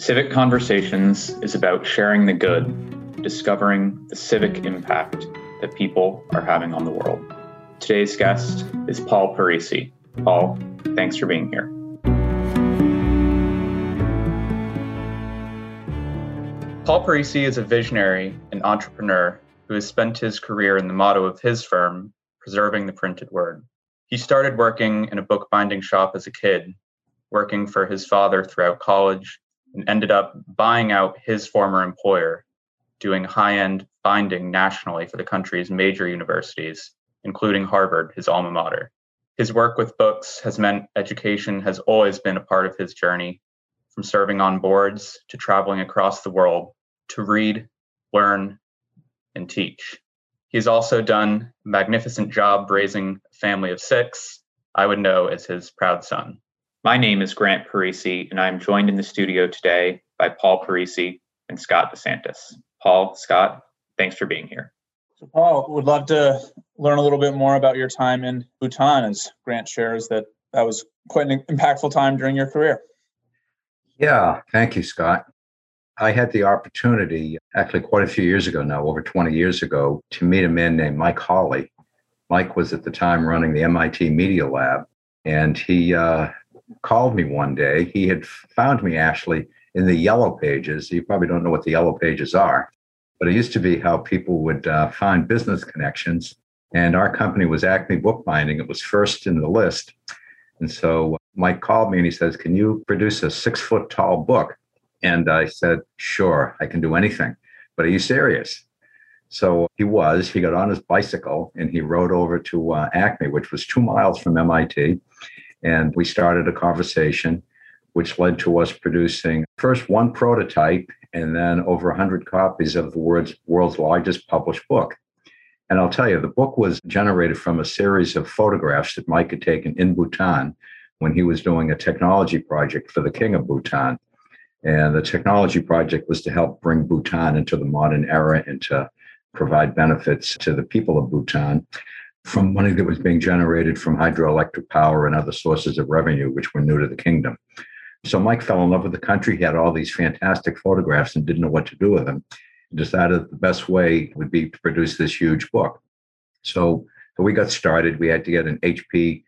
Civic Conversations is about sharing the good, discovering the civic impact that people are having on the world. Today's guest is Paul Parisi. Paul, thanks for being here. Paul Parisi is a visionary and entrepreneur who has spent his career in the motto of his firm, preserving the printed word. He started working in a bookbinding shop as a kid, working for his father throughout college, and ended up buying out his former employer, doing high end binding nationally for the country's major universities, including Harvard, his alma mater. His work with books has meant education has always been a part of his journey, from serving on boards to traveling across the world to read, learn, and teach. He's also done a magnificent job raising a family of six, I would know as his proud son. My name is Grant Parisi, and I'm joined in the studio today by Paul Parisi and Scott DeSantis. Paul, Scott, thanks for being here. So, Paul, would love to learn a little bit more about your time in Bhutan, as Grant shares that that was quite an impactful time during your career. Yeah, thank you, Scott. I had the opportunity, actually, quite a few years ago now, over 20 years ago, to meet a man named Mike Hawley. Mike was at the time running the MIT Media Lab, and he uh, called me one day. He had found me actually in the yellow pages. You probably don't know what the yellow pages are, but it used to be how people would uh, find business connections. And our company was Acme Bookbinding. It was first in the list. And so Mike called me and he says, Can you produce a six foot tall book? And I said, Sure, I can do anything. But are you serious? So he was. He got on his bicycle and he rode over to uh, Acme, which was two miles from MIT. And we started a conversation, which led to us producing first one prototype and then over 100 copies of the world's, world's largest published book. And I'll tell you, the book was generated from a series of photographs that Mike had taken in Bhutan when he was doing a technology project for the king of Bhutan. And the technology project was to help bring Bhutan into the modern era and to provide benefits to the people of Bhutan from money that was being generated from hydroelectric power and other sources of revenue, which were new to the kingdom. So Mike fell in love with the country. He had all these fantastic photographs and didn't know what to do with them. He decided the best way would be to produce this huge book. So, so we got started. We had to get an HP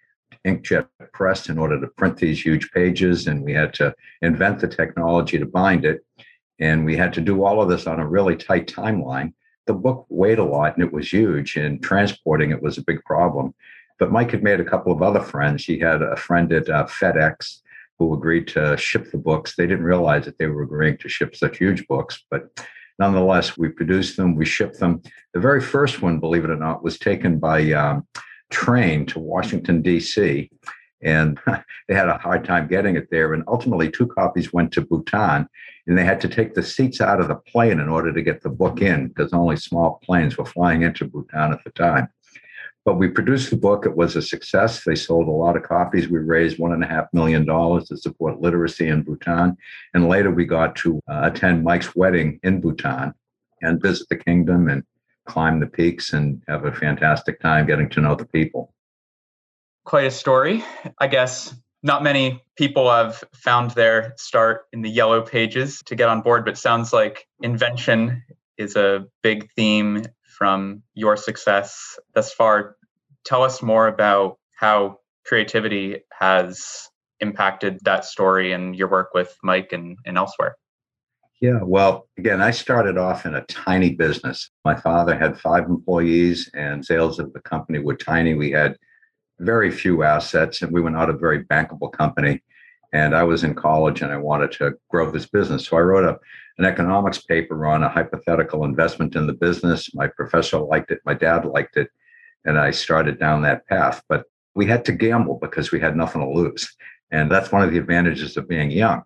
inkjet press in order to print these huge pages, and we had to invent the technology to bind it. And we had to do all of this on a really tight timeline the book weighed a lot and it was huge, and transporting it was a big problem. But Mike had made a couple of other friends. He had a friend at uh, FedEx who agreed to ship the books. They didn't realize that they were agreeing to ship such huge books, but nonetheless, we produced them, we shipped them. The very first one, believe it or not, was taken by um, train to Washington, D.C. And they had a hard time getting it there. And ultimately, two copies went to Bhutan and they had to take the seats out of the plane in order to get the book in because only small planes were flying into Bhutan at the time. But we produced the book. It was a success. They sold a lot of copies. We raised one and a half million dollars to support literacy in Bhutan. And later we got to uh, attend Mike's wedding in Bhutan and visit the kingdom and climb the peaks and have a fantastic time getting to know the people. Quite a story. I guess not many people have found their start in the yellow pages to get on board, but sounds like invention is a big theme from your success thus far. Tell us more about how creativity has impacted that story and your work with Mike and, and elsewhere. Yeah, well, again, I started off in a tiny business. My father had five employees, and sales of the company were tiny. We had very few assets, and we were not a very bankable company. And I was in college and I wanted to grow this business. So I wrote a, an economics paper on a hypothetical investment in the business. My professor liked it, my dad liked it, and I started down that path. But we had to gamble because we had nothing to lose. And that's one of the advantages of being young.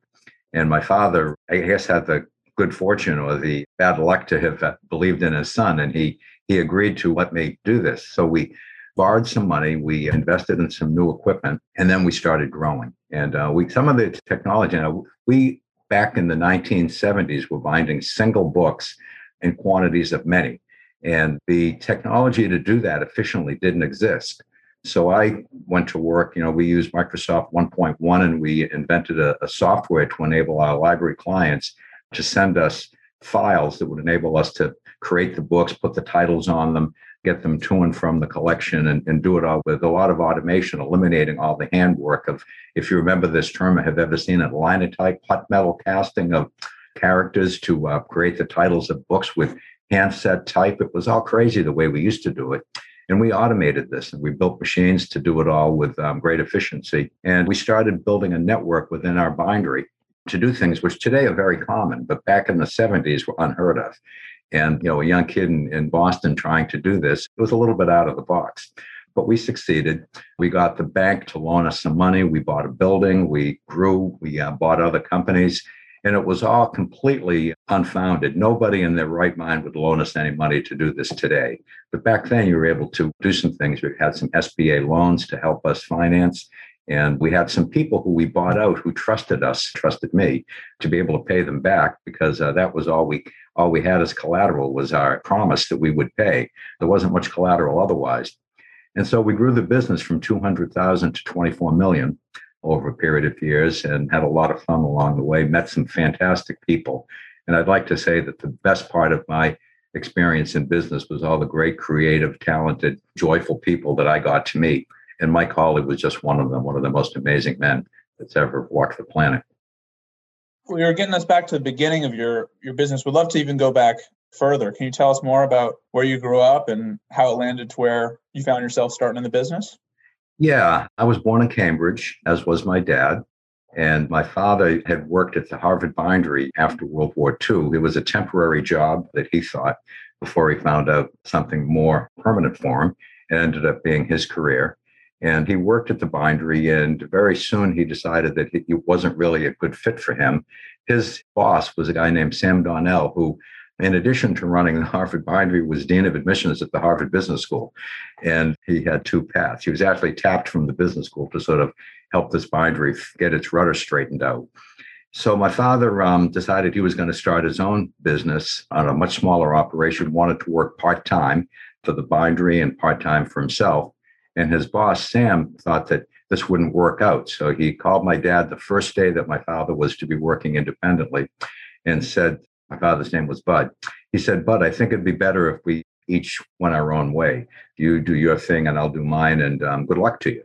And my father, I guess, had the good fortune or the bad luck to have uh, believed in his son, and he he agreed to let me do this. So we borrowed some money, we invested in some new equipment, and then we started growing. And uh, we some of the technology. You know, we back in the 1970s were binding single books in quantities of many, and the technology to do that efficiently didn't exist. So I went to work. You know, we used Microsoft 1.1 and we invented a, a software to enable our library clients to send us files that would enable us to create the books, put the titles on them, get them to and from the collection, and, and do it all with a lot of automation, eliminating all the handwork of, if you remember this term, I have ever seen it, linotype, hot metal casting of characters to uh, create the titles of books with handset type. It was all crazy the way we used to do it. And we automated this and we built machines to do it all with um, great efficiency. And we started building a network within our bindery to do things which today are very common, but back in the 70s were unheard of. And, you know, a young kid in, in Boston trying to do this, it was a little bit out of the box. But we succeeded. We got the bank to loan us some money. We bought a building. We grew. We uh, bought other companies and it was all completely unfounded. Nobody in their right mind would loan us any money to do this today. But back then, you were able to do some things. We had some SBA loans to help us finance. And we had some people who we bought out who trusted us, trusted me, to be able to pay them back because uh, that was all we all we had as collateral was our promise that we would pay. There wasn't much collateral otherwise. And so we grew the business from 200,000 to 24 million over a period of years and had a lot of fun along the way, met some fantastic people. And I'd like to say that the best part of my experience in business was all the great, creative, talented, joyful people that I got to meet. And Mike Hawley was just one of them, one of the most amazing men that's ever walked the planet. You're getting us back to the beginning of your, your business. We'd love to even go back further. Can you tell us more about where you grew up and how it landed to where you found yourself starting in the business? Yeah, I was born in Cambridge, as was my dad. And my father had worked at the Harvard Bindery after World War II. It was a temporary job that he thought before he found out something more permanent for him. It ended up being his career. And he worked at the bindery, and very soon he decided that it wasn't really a good fit for him. His boss was a guy named Sam Donnell, who in addition to running the Harvard Bindery, was dean of admissions at the Harvard Business School, and he had two paths. He was actually tapped from the business school to sort of help this bindery get its rudder straightened out. So my father um, decided he was going to start his own business on a much smaller operation. Wanted to work part time for the bindery and part time for himself. And his boss Sam thought that this wouldn't work out. So he called my dad the first day that my father was to be working independently and said, my father's name was Bud. He said, Bud, I think it'd be better if we each went our own way. You do your thing and I'll do mine, and um, good luck to you.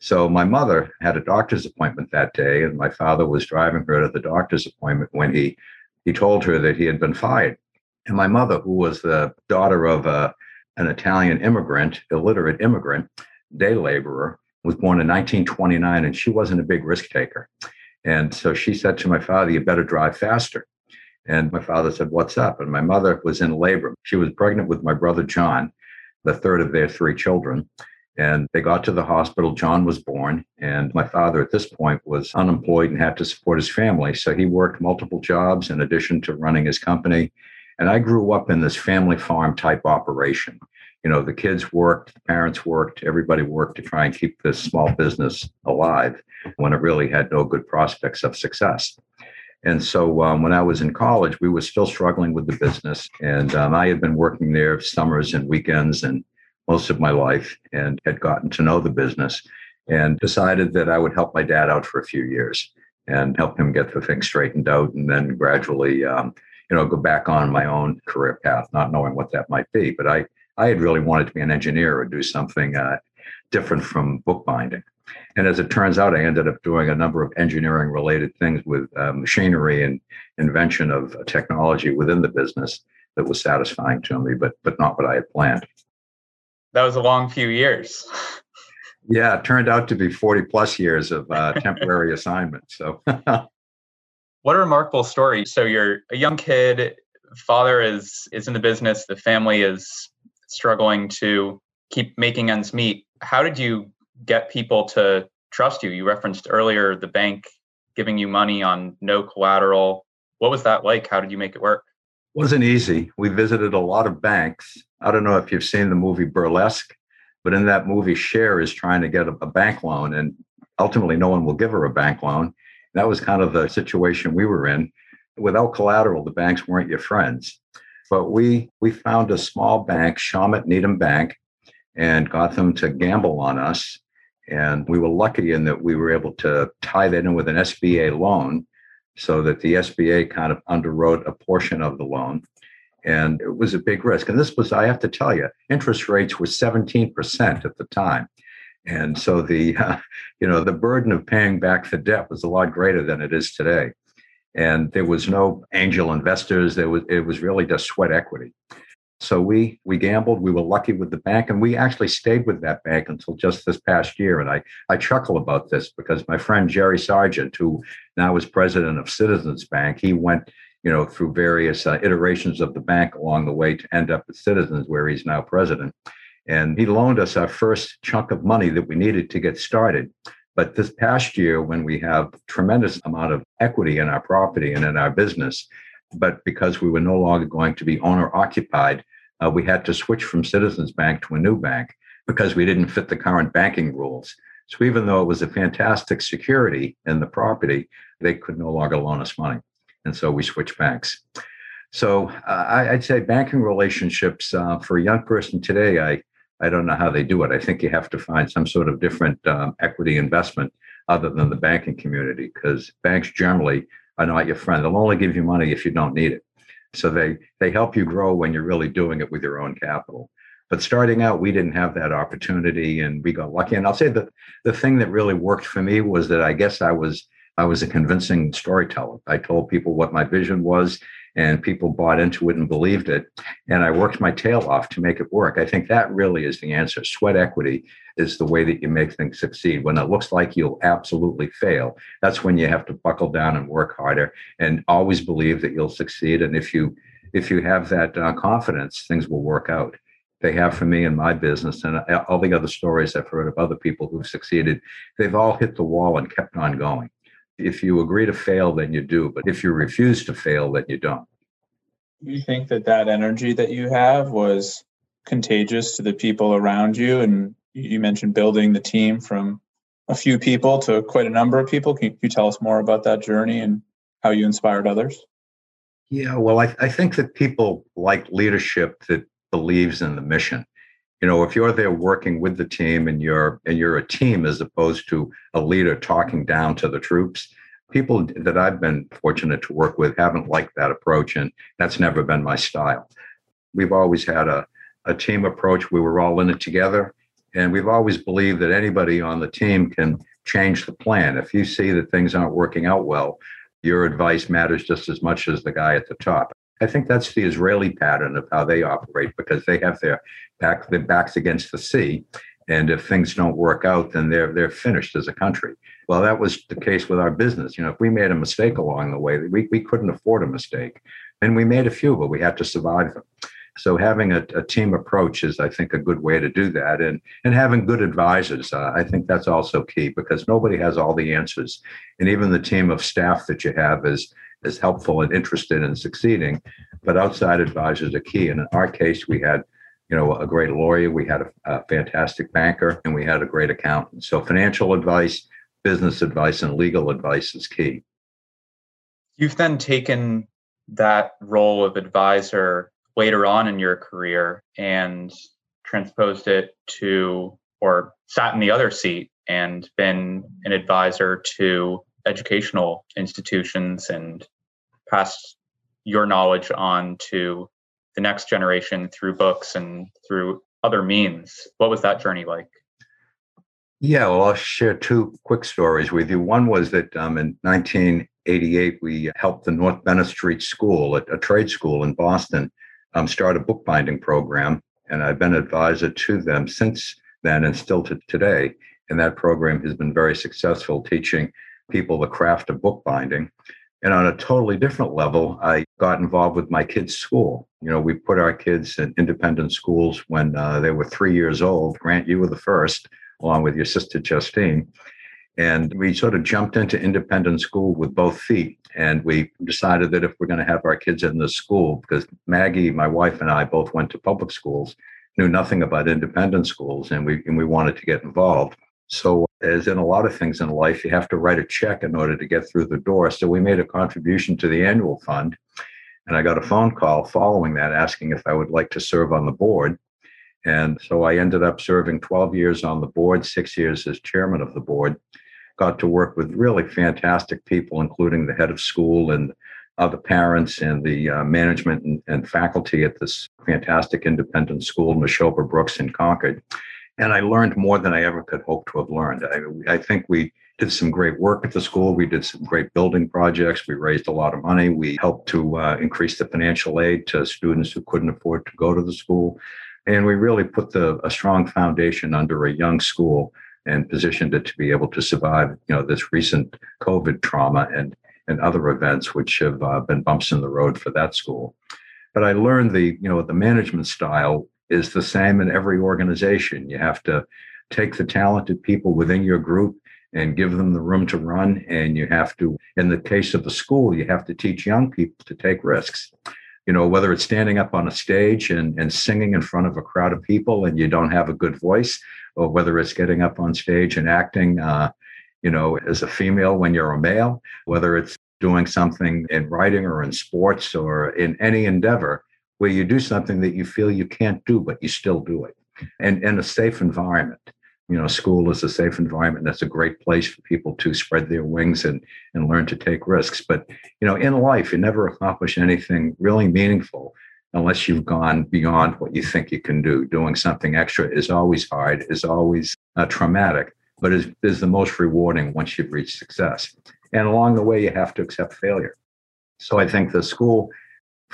So my mother had a doctor's appointment that day, and my father was driving her to the doctor's appointment when he he told her that he had been fired. And my mother, who was the daughter of a, an Italian immigrant, illiterate immigrant, day laborer, was born in 1929, and she wasn't a big risk taker. And so she said to my father, "You better drive faster." And my father said, What's up? And my mother was in labor. She was pregnant with my brother John, the third of their three children. And they got to the hospital. John was born. And my father, at this point, was unemployed and had to support his family. So he worked multiple jobs in addition to running his company. And I grew up in this family farm type operation. You know, the kids worked, the parents worked, everybody worked to try and keep this small business alive when it really had no good prospects of success. And so um, when I was in college, we were still struggling with the business. And um, I had been working there summers and weekends and most of my life and had gotten to know the business and decided that I would help my dad out for a few years and help him get the thing straightened out and then gradually, um, you know, go back on my own career path, not knowing what that might be. But I, I had really wanted to be an engineer or do something uh, different from bookbinding. And as it turns out, I ended up doing a number of engineering related things with uh, machinery and invention of technology within the business that was satisfying to me, but but not what I had planned. That was a long few years. yeah, it turned out to be 40 plus years of uh, temporary assignment. So, what a remarkable story. So, you're a young kid, father is is in the business, the family is struggling to keep making ends meet. How did you get people to trust you? You referenced earlier the bank giving you money on no collateral. What was that like? How did you make it work? Wasn't easy. We visited a lot of banks. I don't know if you've seen the movie Burlesque, but in that movie, Cher is trying to get a, a bank loan, and ultimately, no one will give her a bank loan. That was kind of the situation we were in. Without collateral, the banks weren't your friends. But we we found a small bank, Shawmut Needham Bank, and got them to gamble on us. And we were lucky in that we were able to tie that in with an SBA loan so that the SBA kind of underwrote a portion of the loan. And it was a big risk. And this was, I have to tell you, interest rates were 17% at the time. And so the, uh, you know, the burden of paying back the debt was a lot greater than it is today. And there was no angel investors. There was, it was really just sweat equity. So we we gambled. We were lucky with the bank, and we actually stayed with that bank until just this past year. And I I chuckle about this because my friend Jerry Sargent, who now is president of Citizens Bank, he went you know through various uh, iterations of the bank along the way to end up at Citizens, where he's now president. And he loaned us our first chunk of money that we needed to get started. But this past year, when we have tremendous amount of equity in our property and in our business, but because we were no longer going to be owner occupied, uh, we had to switch from Citizens Bank to a new bank because we didn't fit the current banking rules. So even though it was a fantastic security in the property, they could no longer loan us money. And so we switched banks. So uh, I, would say banking relationships uh, for a young person today, I, I don't know how they do it. I think you have to find some sort of different um, equity investment other than the banking community because banks generally are not your friend. They'll only give you money if you don't need it. So they they help you grow when you're really doing it with your own capital. But starting out, we didn't have that opportunity, and we got lucky. And I'll say that the thing that really worked for me was that I guess I was I was a convincing storyteller. I told people what my vision was, and people bought into it and believed it. And I worked my tail off to make it work. I think that really is the answer. Sweat equity is the way that you make things succeed. When it looks like you'll absolutely fail, that's when you have to buckle down and work harder and always believe that you'll succeed. And if you if you have that uh, confidence, things will work out. They have for me in my business, and uh, all the other stories I've heard of other people who've succeeded, they've all hit the wall and kept on going. If you agree to fail, then you do. But if you refuse to fail, then you don't. You think that that energy that you have was contagious to the people around you? And you mentioned building the team from a few people to quite a number of people. Can you tell us more about that journey and how you inspired others? Yeah, well, I, I think that people like leadership that believes in the mission you know if you're there working with the team and you're and you're a team as opposed to a leader talking down to the troops people that i've been fortunate to work with haven't liked that approach and that's never been my style. We've always had a, a team approach. We were all in it together and we've always believed that anybody on the team can change the plan. If you see that things aren't working out well your advice matters just as much as the guy at the top I think that's the Israeli pattern of how they operate because they have their back their backs against the sea, and if things don't work out, then they're they're finished as a country. Well, that was the case with our business. You know, if we made a mistake along the way, we we couldn't afford a mistake, and we made a few, but we had to survive them. So having a, a team approach is, I think, a good way to do that, and and having good advisors. Uh, I think that's also key because nobody has all the answers, and even the team of staff that you have is is helpful and interested in succeeding. But outside advisors are key. And in our case, we had, you know, a great lawyer, we had a, a fantastic banker, and we had a great accountant. So financial advice, business advice, and legal advice is key. You've then taken that role of advisor later on in your career and transposed it to or sat in the other seat and been an advisor to educational institutions and pass your knowledge on to the next generation through books and through other means. What was that journey like? Yeah, well, I'll share two quick stories with you. One was that um, in 1988, we helped the North Bennet Street School, a, a trade school in Boston, um, start a bookbinding program. And I've been advisor to them since then and still to today. And that program has been very successful, teaching people the craft of bookbinding. And on a totally different level, I got involved with my kids' school. You know, we put our kids in independent schools when uh, they were three years old. Grant, you were the first, along with your sister Justine. And we sort of jumped into independent school with both feet. And we decided that if we're going to have our kids in the school, because Maggie, my wife, and I both went to public schools, knew nothing about independent schools, and we and we wanted to get involved. So, as in a lot of things in life, you have to write a check in order to get through the door. So, we made a contribution to the annual fund. And I got a phone call following that asking if I would like to serve on the board. And so I ended up serving 12 years on the board, six years as chairman of the board. Got to work with really fantastic people, including the head of school and other parents and the uh, management and, and, faculty at this fantastic independent school, Nashoba Brooks in Concord. And I learned more than I ever could hope to have learned. I, I think we did some great work at the school. We did some great building projects. We raised a lot of money. We helped to uh, increase the financial aid to students who couldn't afford to go to the school. And we really put the, a strong foundation under a young school and positioned it to be able to survive, you know, this recent COVID trauma and and other events which have uh, been bumps in the road for that school. But I learned the, you know, the management style is the same in every organization. You have to take the talented people within your group and give them the room to run. And you have to, in the case of a school, you have to teach young people to take risks. You know, whether it's standing up on a stage and, and singing in front of a crowd of people and you don't have a good voice, or whether it's getting up on stage and acting, uh, you know, as a female when you're a male, whether it's doing something in writing or in sports or in any endeavor where you do something that you feel you can't do, but you still do it. And in a safe environment. You know, school is a safe environment. That's a great place for people to spread their wings and and learn to take risks. But you know, in life, you never accomplish anything really meaningful unless you've gone beyond what you think you can do. Doing something extra is always hard, is always uh, traumatic, but is, is the most rewarding once you've reached success. And along the way, you have to accept failure. So I think the school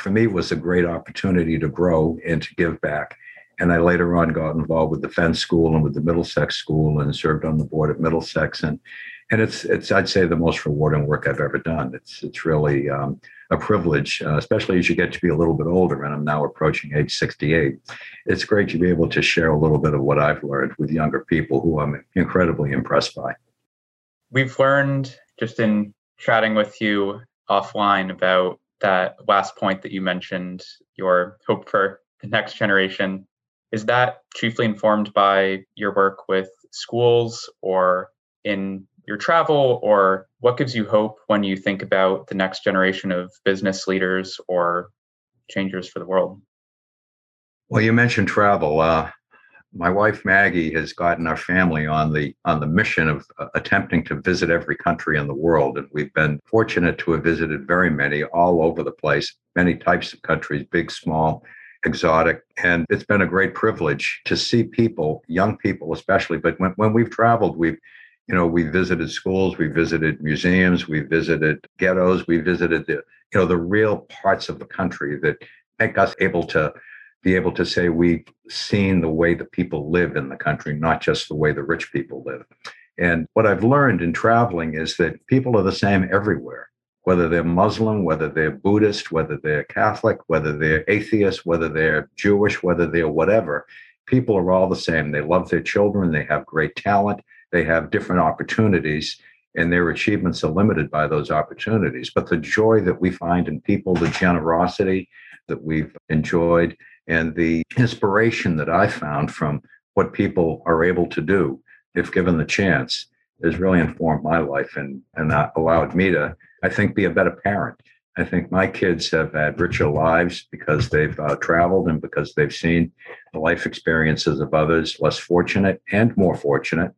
for me was a great opportunity to grow and to give back. And I later on got involved with the Fenn School and with the Middlesex School and served on the board at Middlesex. And and it's it's I'd say the most rewarding work I've ever done. It's it's really um, a privilege, uh, especially as you get to be a little bit older. And I'm now approaching age 68. It's great to be able to share a little bit of what I've learned with younger people who I'm incredibly impressed by. We've learned just in chatting with you offline about that last point that you mentioned, your hope for the next generation. Is that chiefly informed by your work with schools or in your travel, or what gives you hope when you think about the next generation of business leaders or changers for the world? Well, you mentioned travel. Uh, my wife Maggie has gotten our family on the on the mission of uh, attempting to visit every country in the world, and we've been fortunate to have visited very many all over the place, many types of countries, big, small, exotic, and it's been a great privilege to see people, young people especially. But when when we've traveled, we've you know we visited schools, we visited museums, we visited ghettos, we visited the you know the real parts of the country that make us able to be able to say we've seen the way the people live in the country, not just the way the rich people live. And what I've learned in traveling is that people are the same everywhere, whether they're Muslim, whether they're Buddhist, whether they're Catholic, whether they're atheist, whether they're Jewish, whether they're whatever. People are all the same. They love their children, they have great talent, they have different opportunities, and their achievements are limited by those opportunities. But the joy that we find in people, the generosity that we've enjoyed, and the inspiration that I found from what people are able to do if given the chance has really informed my life and and allowed me to I think be a better parent. I think my kids have had richer lives because they've uh, traveled and because they've seen the life experiences of others less fortunate and more fortunate.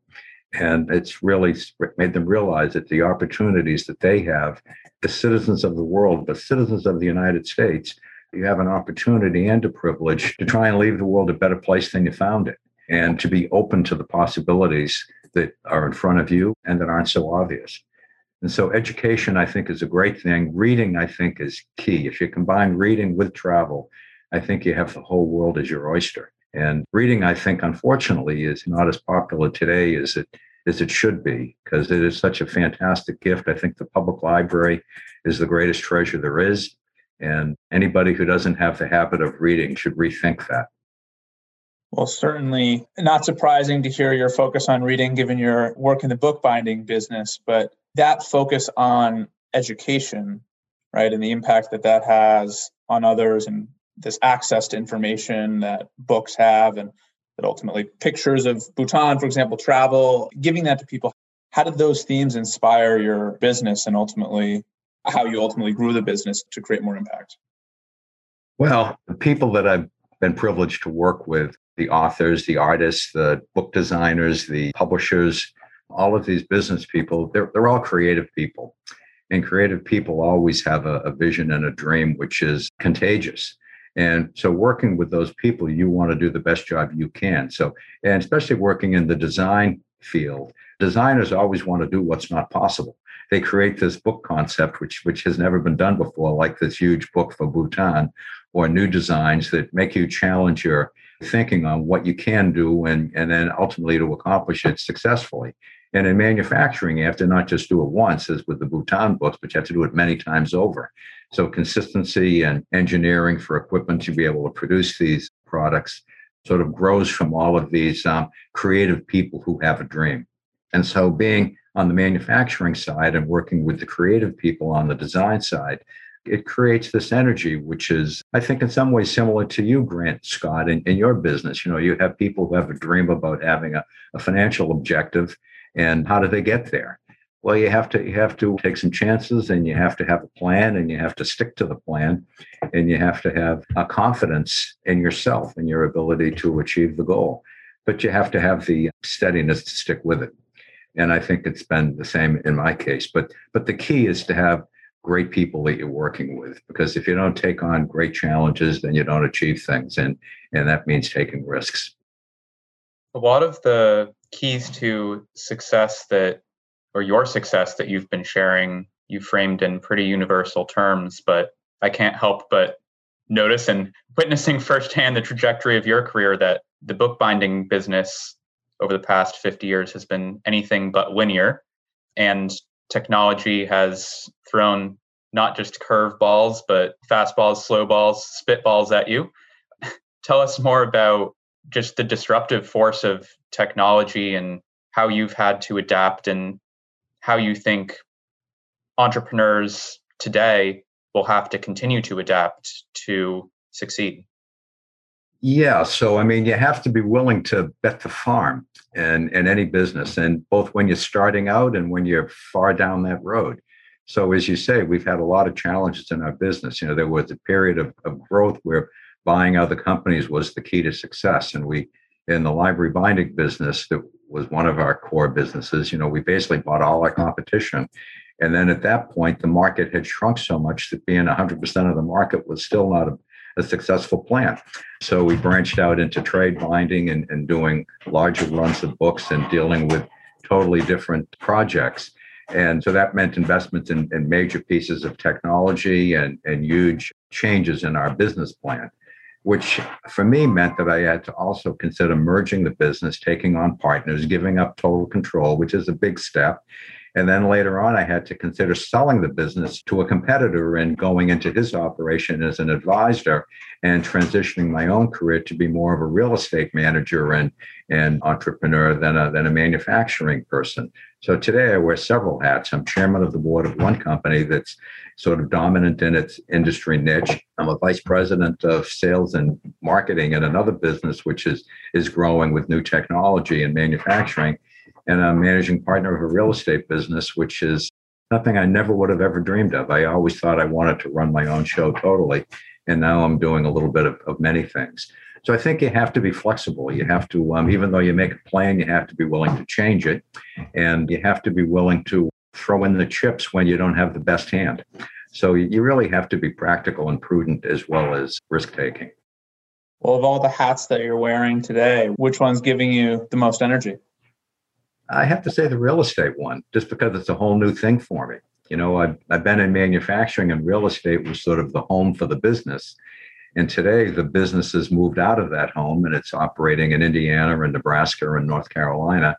And it's really made them realize that the opportunities that they have as citizens of the world, but citizens of the United States, you have an opportunity and a privilege to try and leave the world a better place than you found it and to be open to the possibilities that are in front of you and that aren't so obvious. And so, education, I think, is a great thing. Reading, I think, is key. If you combine reading with travel, I think you have the whole world as your oyster. And reading, I think, unfortunately, is not as popular today as it as it should be because it is such a fantastic gift. I think the public library is the greatest treasure there is. And anybody who doesn't have the habit of reading should rethink that. Well, certainly not surprising to hear your focus on reading given your work in the bookbinding business, but that focus on education, right, and the impact that that has on others and this access to information that books have and that ultimately pictures of Bhutan, for example, travel, giving that to people. How did those themes inspire your business and ultimately how you ultimately grew the business to create more impact? Well, the people that I've been privileged to work with the authors, the artists, the book designers, the publishers, all of these business people, they're, they're all creative people. And creative people always have a, a vision and a dream, which is contagious. And so, working with those people, you want to do the best job you can. So, and especially working in the design field, designers always want to do what's not possible. They create this book concept, which which has never been done before, like this huge book for Bhutan, or new designs that make you challenge your thinking on what you can do and, and then ultimately to accomplish it successfully. And in manufacturing, you have to not just do it once, as with the Bhutan books, but you have to do it many times over. So consistency and engineering for equipment to be able to produce these products sort of grows from all of these um, creative people who have a dream. And so being on the manufacturing side and working with the creative people on the design side, it creates this energy, which is, I think, in some ways similar to you, Grant Scott, in, in your business. You know, you have people who have a dream about having a, a financial objective, and how do they get there? Well, you have to you have to take some chances, and you have to have a plan, and you have to stick to the plan, and you have to have a confidence in yourself and your ability to achieve the goal. But you have to have the steadiness to stick with it and I think it's been the same in my case. But but the key is to have great people that you're working with because if you don't take on great challenges then you don't achieve things and and that means taking risks a lot of the keys to success that or your success that you've been sharing you framed in pretty universal terms but i can't help but notice and witnessing firsthand the trajectory of your career that the bookbinding business over the past 50 years has been anything but linear and technology has thrown not just curveballs, but fastballs, slow balls, spitballs at you. Tell us more about just the disruptive force of technology and how you've had to adapt and how you think entrepreneurs today will have to continue to adapt to succeed. Yeah, so I mean, you have to be willing to bet the farm in, in any business, and both when you're starting out and when you're far down that road. So, as you say, we've had a lot of challenges in our business. You know, there was a period of, of growth where buying other companies was the key to success, and we, in the library binding business, that was one of our core businesses. You know, we basically bought all our competition, and then at that point, the market had shrunk so much that being 100% of the market was still not a a successful plan. So we branched out into trade binding and, and doing larger runs of books and dealing with totally different projects. And so that meant investments in, in major pieces of technology and, and huge changes in our business plan, which for me meant that I had to also consider merging the business, taking on partners, giving up total control, which is a big step. And then later on, I had to consider selling the business to a competitor and going into his operation as an advisor and transitioning my own career to be more of a real estate manager and, and entrepreneur than a, than a manufacturing person. So today I wear several hats. I'm chairman of the board of one company that's sort of dominant in its industry niche. I'm a vice president of sales and marketing in another business, which is, is growing with new technology and manufacturing and I'm managing partner of a real estate business, which is nothing I never would have ever dreamed of. I always thought I wanted to run my own show totally. And now I'm doing a little bit of, of many things. So I think you have to be flexible. You have to, um, even though you make a plan, you have to be willing to change it. And you have to be willing to throw in the chips when you don't have the best hand. So you really have to be practical and prudent as well as risk taking. Well, of all the hats that you're wearing today, which one's giving you the most energy? I have to say the real estate one, just because it's a whole new thing for me. You know, I've, I've been in manufacturing and real estate was sort of the home for the business. And today the business has moved out of that home and it's operating in Indiana and Nebraska and North Carolina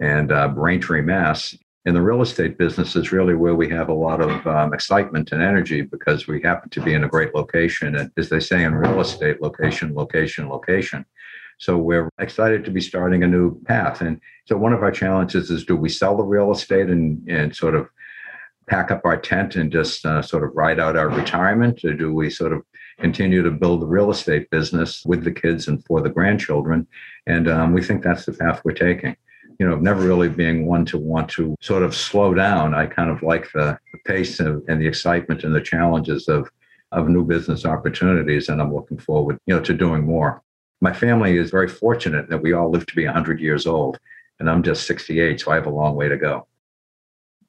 and uh, Braintree, Mass. And the real estate business is really where we have a lot of um, excitement and energy because we happen to be in a great location. And as they say in real estate, location, location, location. So we're excited to be starting a new path. And so one of our challenges is do we sell the real estate and, and sort of pack up our tent and just uh, sort of ride out our retirement? Or do we sort of continue to build the real estate business with the kids and for the grandchildren? And um, we think that's the path we're taking. You know, never really being one to want to sort of slow down. I kind of like the, the pace of, and the excitement and the challenges of of new business opportunities, and I'm looking forward, you know, to doing more. My family is very fortunate that we all live to be 100 years old, and I'm just 68, so I have a long way to go.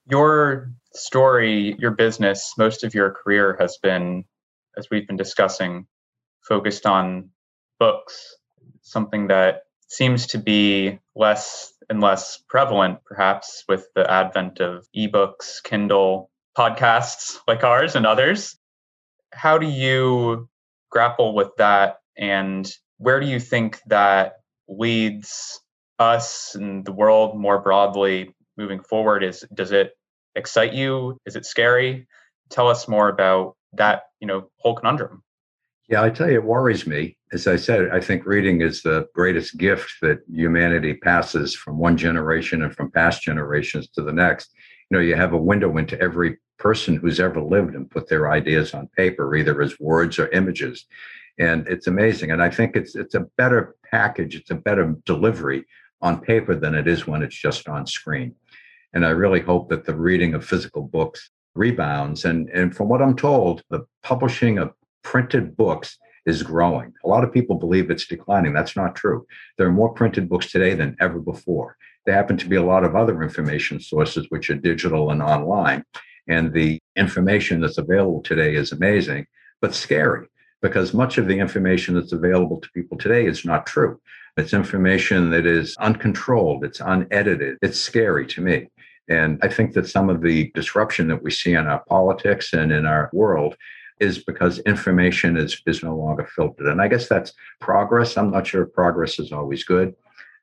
Your story, your business, most of your career has been, as we've been discussing, focused on books, something that seems to be less and less prevalent, perhaps, with the advent of ebooks, Kindle, podcasts like ours, and others. How do you grapple with that? And where do you think that leads us and the world more broadly moving forward? Is does it excite you? Is it scary? Tell us more about that, you know, whole conundrum. Yeah, I tell you, it worries me. As I said, I think reading is the greatest gift that humanity passes from one generation and from past generations to the next. You know, you have a window into every person who's ever lived and put their ideas on paper, either as words or images. And it's amazing. And I think it's it's a better package, it's a better delivery on paper than it is when it's just on screen. And I really hope that the reading of physical books rebounds. And, and from what I'm told, the publishing of printed books is growing. A lot of people believe it's declining. That's not true. There are more printed books today than ever before. There happen to be a lot of other information sources, which are digital and online. And the information that's available today is amazing, but scary because much of the information that's available to people today is not true. It's information that is uncontrolled, it's unedited, it's scary to me. And I think that some of the disruption that we see in our politics and in our world is because information is, is no longer filtered. And I guess that's progress. I'm not sure progress is always good.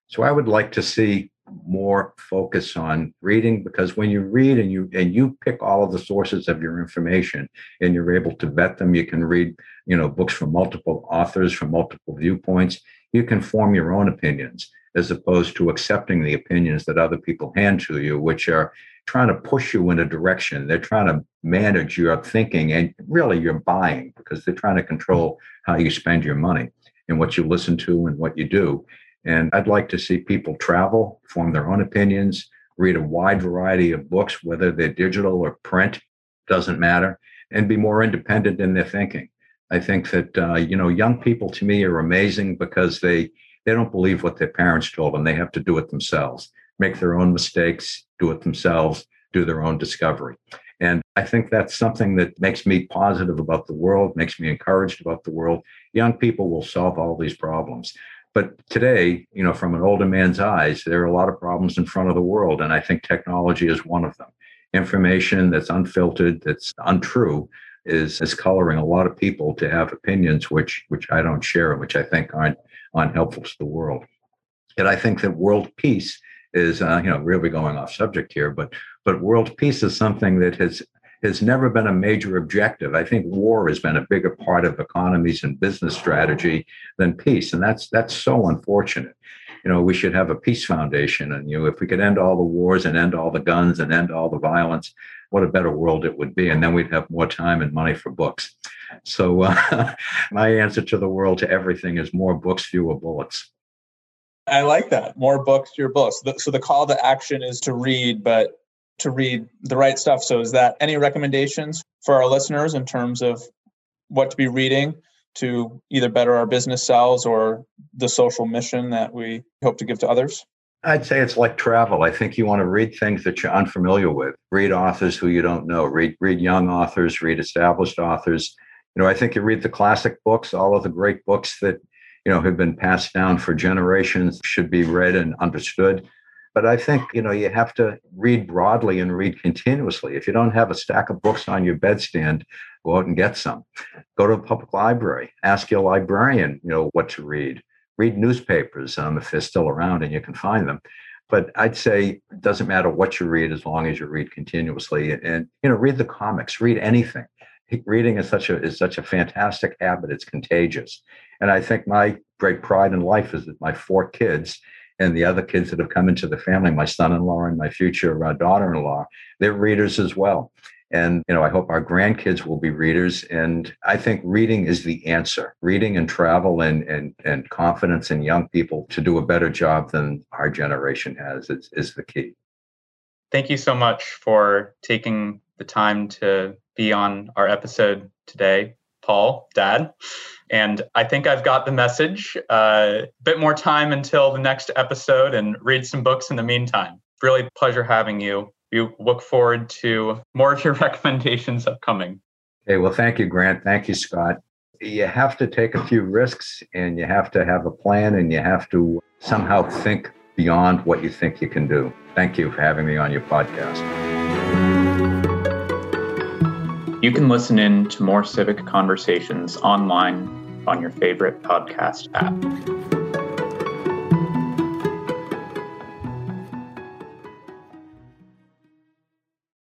So I would like to see more focus on reading because when you read and you and you pick all of the sources of your information and you're able to vet them you can read you know books from multiple authors from multiple viewpoints you can form your own opinions as opposed to accepting the opinions that other people hand to you which are trying to push you in a direction. They're trying to manage your thinking and really your buying because they're trying to control how you spend your money and what you listen to and what you do and I'd like to see people travel, form their own opinions, read a wide variety of books, whether they're digital or print, doesn't matter, and be more independent in their thinking. I think that uh, you know young people to me are amazing because they they don't believe what their parents told them. They have to do it themselves, make their own mistakes, do it themselves, do their own discovery. And I think that's something that makes me positive about the world, makes me encouraged about the world. Young people will solve all these problems. But today, you know, from an older man's eyes, there are a lot of problems in front of the world. And I think technology is one of them. Information that's unfiltered, that's untrue, is, is coloring a lot of people to have opinions which which I don't share which I think aren't aren't helpful to the world. And I think that world peace is, uh, you know, really going off subject here, but but world peace is something that has has never been a major objective. I think war has been a bigger part of economies and business strategy than peace, and that's that's so unfortunate. You know, we should have a peace foundation, and you know, if we could end all the wars and end all the guns and end all the violence, what a better world it would be, and then we'd have more time and money for books. So, uh, my answer to the world to everything is more books, fewer bullets. I like that. More books, fewer bullets. So the call to action is to read, but to read the right stuff. So, is that any recommendations for our listeners in terms of what to be reading to either better our business selves or the social mission that we hope to give to others? I'd say it's like travel. I think you want to read things that you're unfamiliar with. Read authors who you don't know. Read read young authors. Read established authors. You know, I think you read the classic books, all of the great books that you know have been passed down for generations should be read and understood. But I think, you know, you have to read broadly and read continuously. If you don't have a stack of books on your bedstand, go out and get some. Go to a public library, ask your librarian, you know, what to read. Read newspapers um, if they're still around and you can find them. But I'd say it doesn't matter what you read as long as you read continuously. And, you know, read the comics, read anything. Reading is such a is such a fantastic habit. It's contagious. And I think my great pride in life is that my four kids and the other kids that have come into the family, my son-in-law and my future uh, daughter-in-law, they're readers as well. And you know, I hope our grandkids will be readers. And I think reading is the answer. Reading and travel and and and confidence in young people to do a better job than our generation has is, is the key. Thank you so much for taking the time to be on our episode today. Paul, Dad. And I think I've got the message. A uh, bit more time until the next episode and read some books in the meantime. Really pleasure having you. We look forward to more of your recommendations upcoming. Okay, well, thank you, Grant. Thank you, Scott. You have to take a few risks and you have to have a plan and you have to somehow think beyond what you think you can do. Thank you for having me on your podcast. You can listen in to more civic conversations online on your favorite podcast app.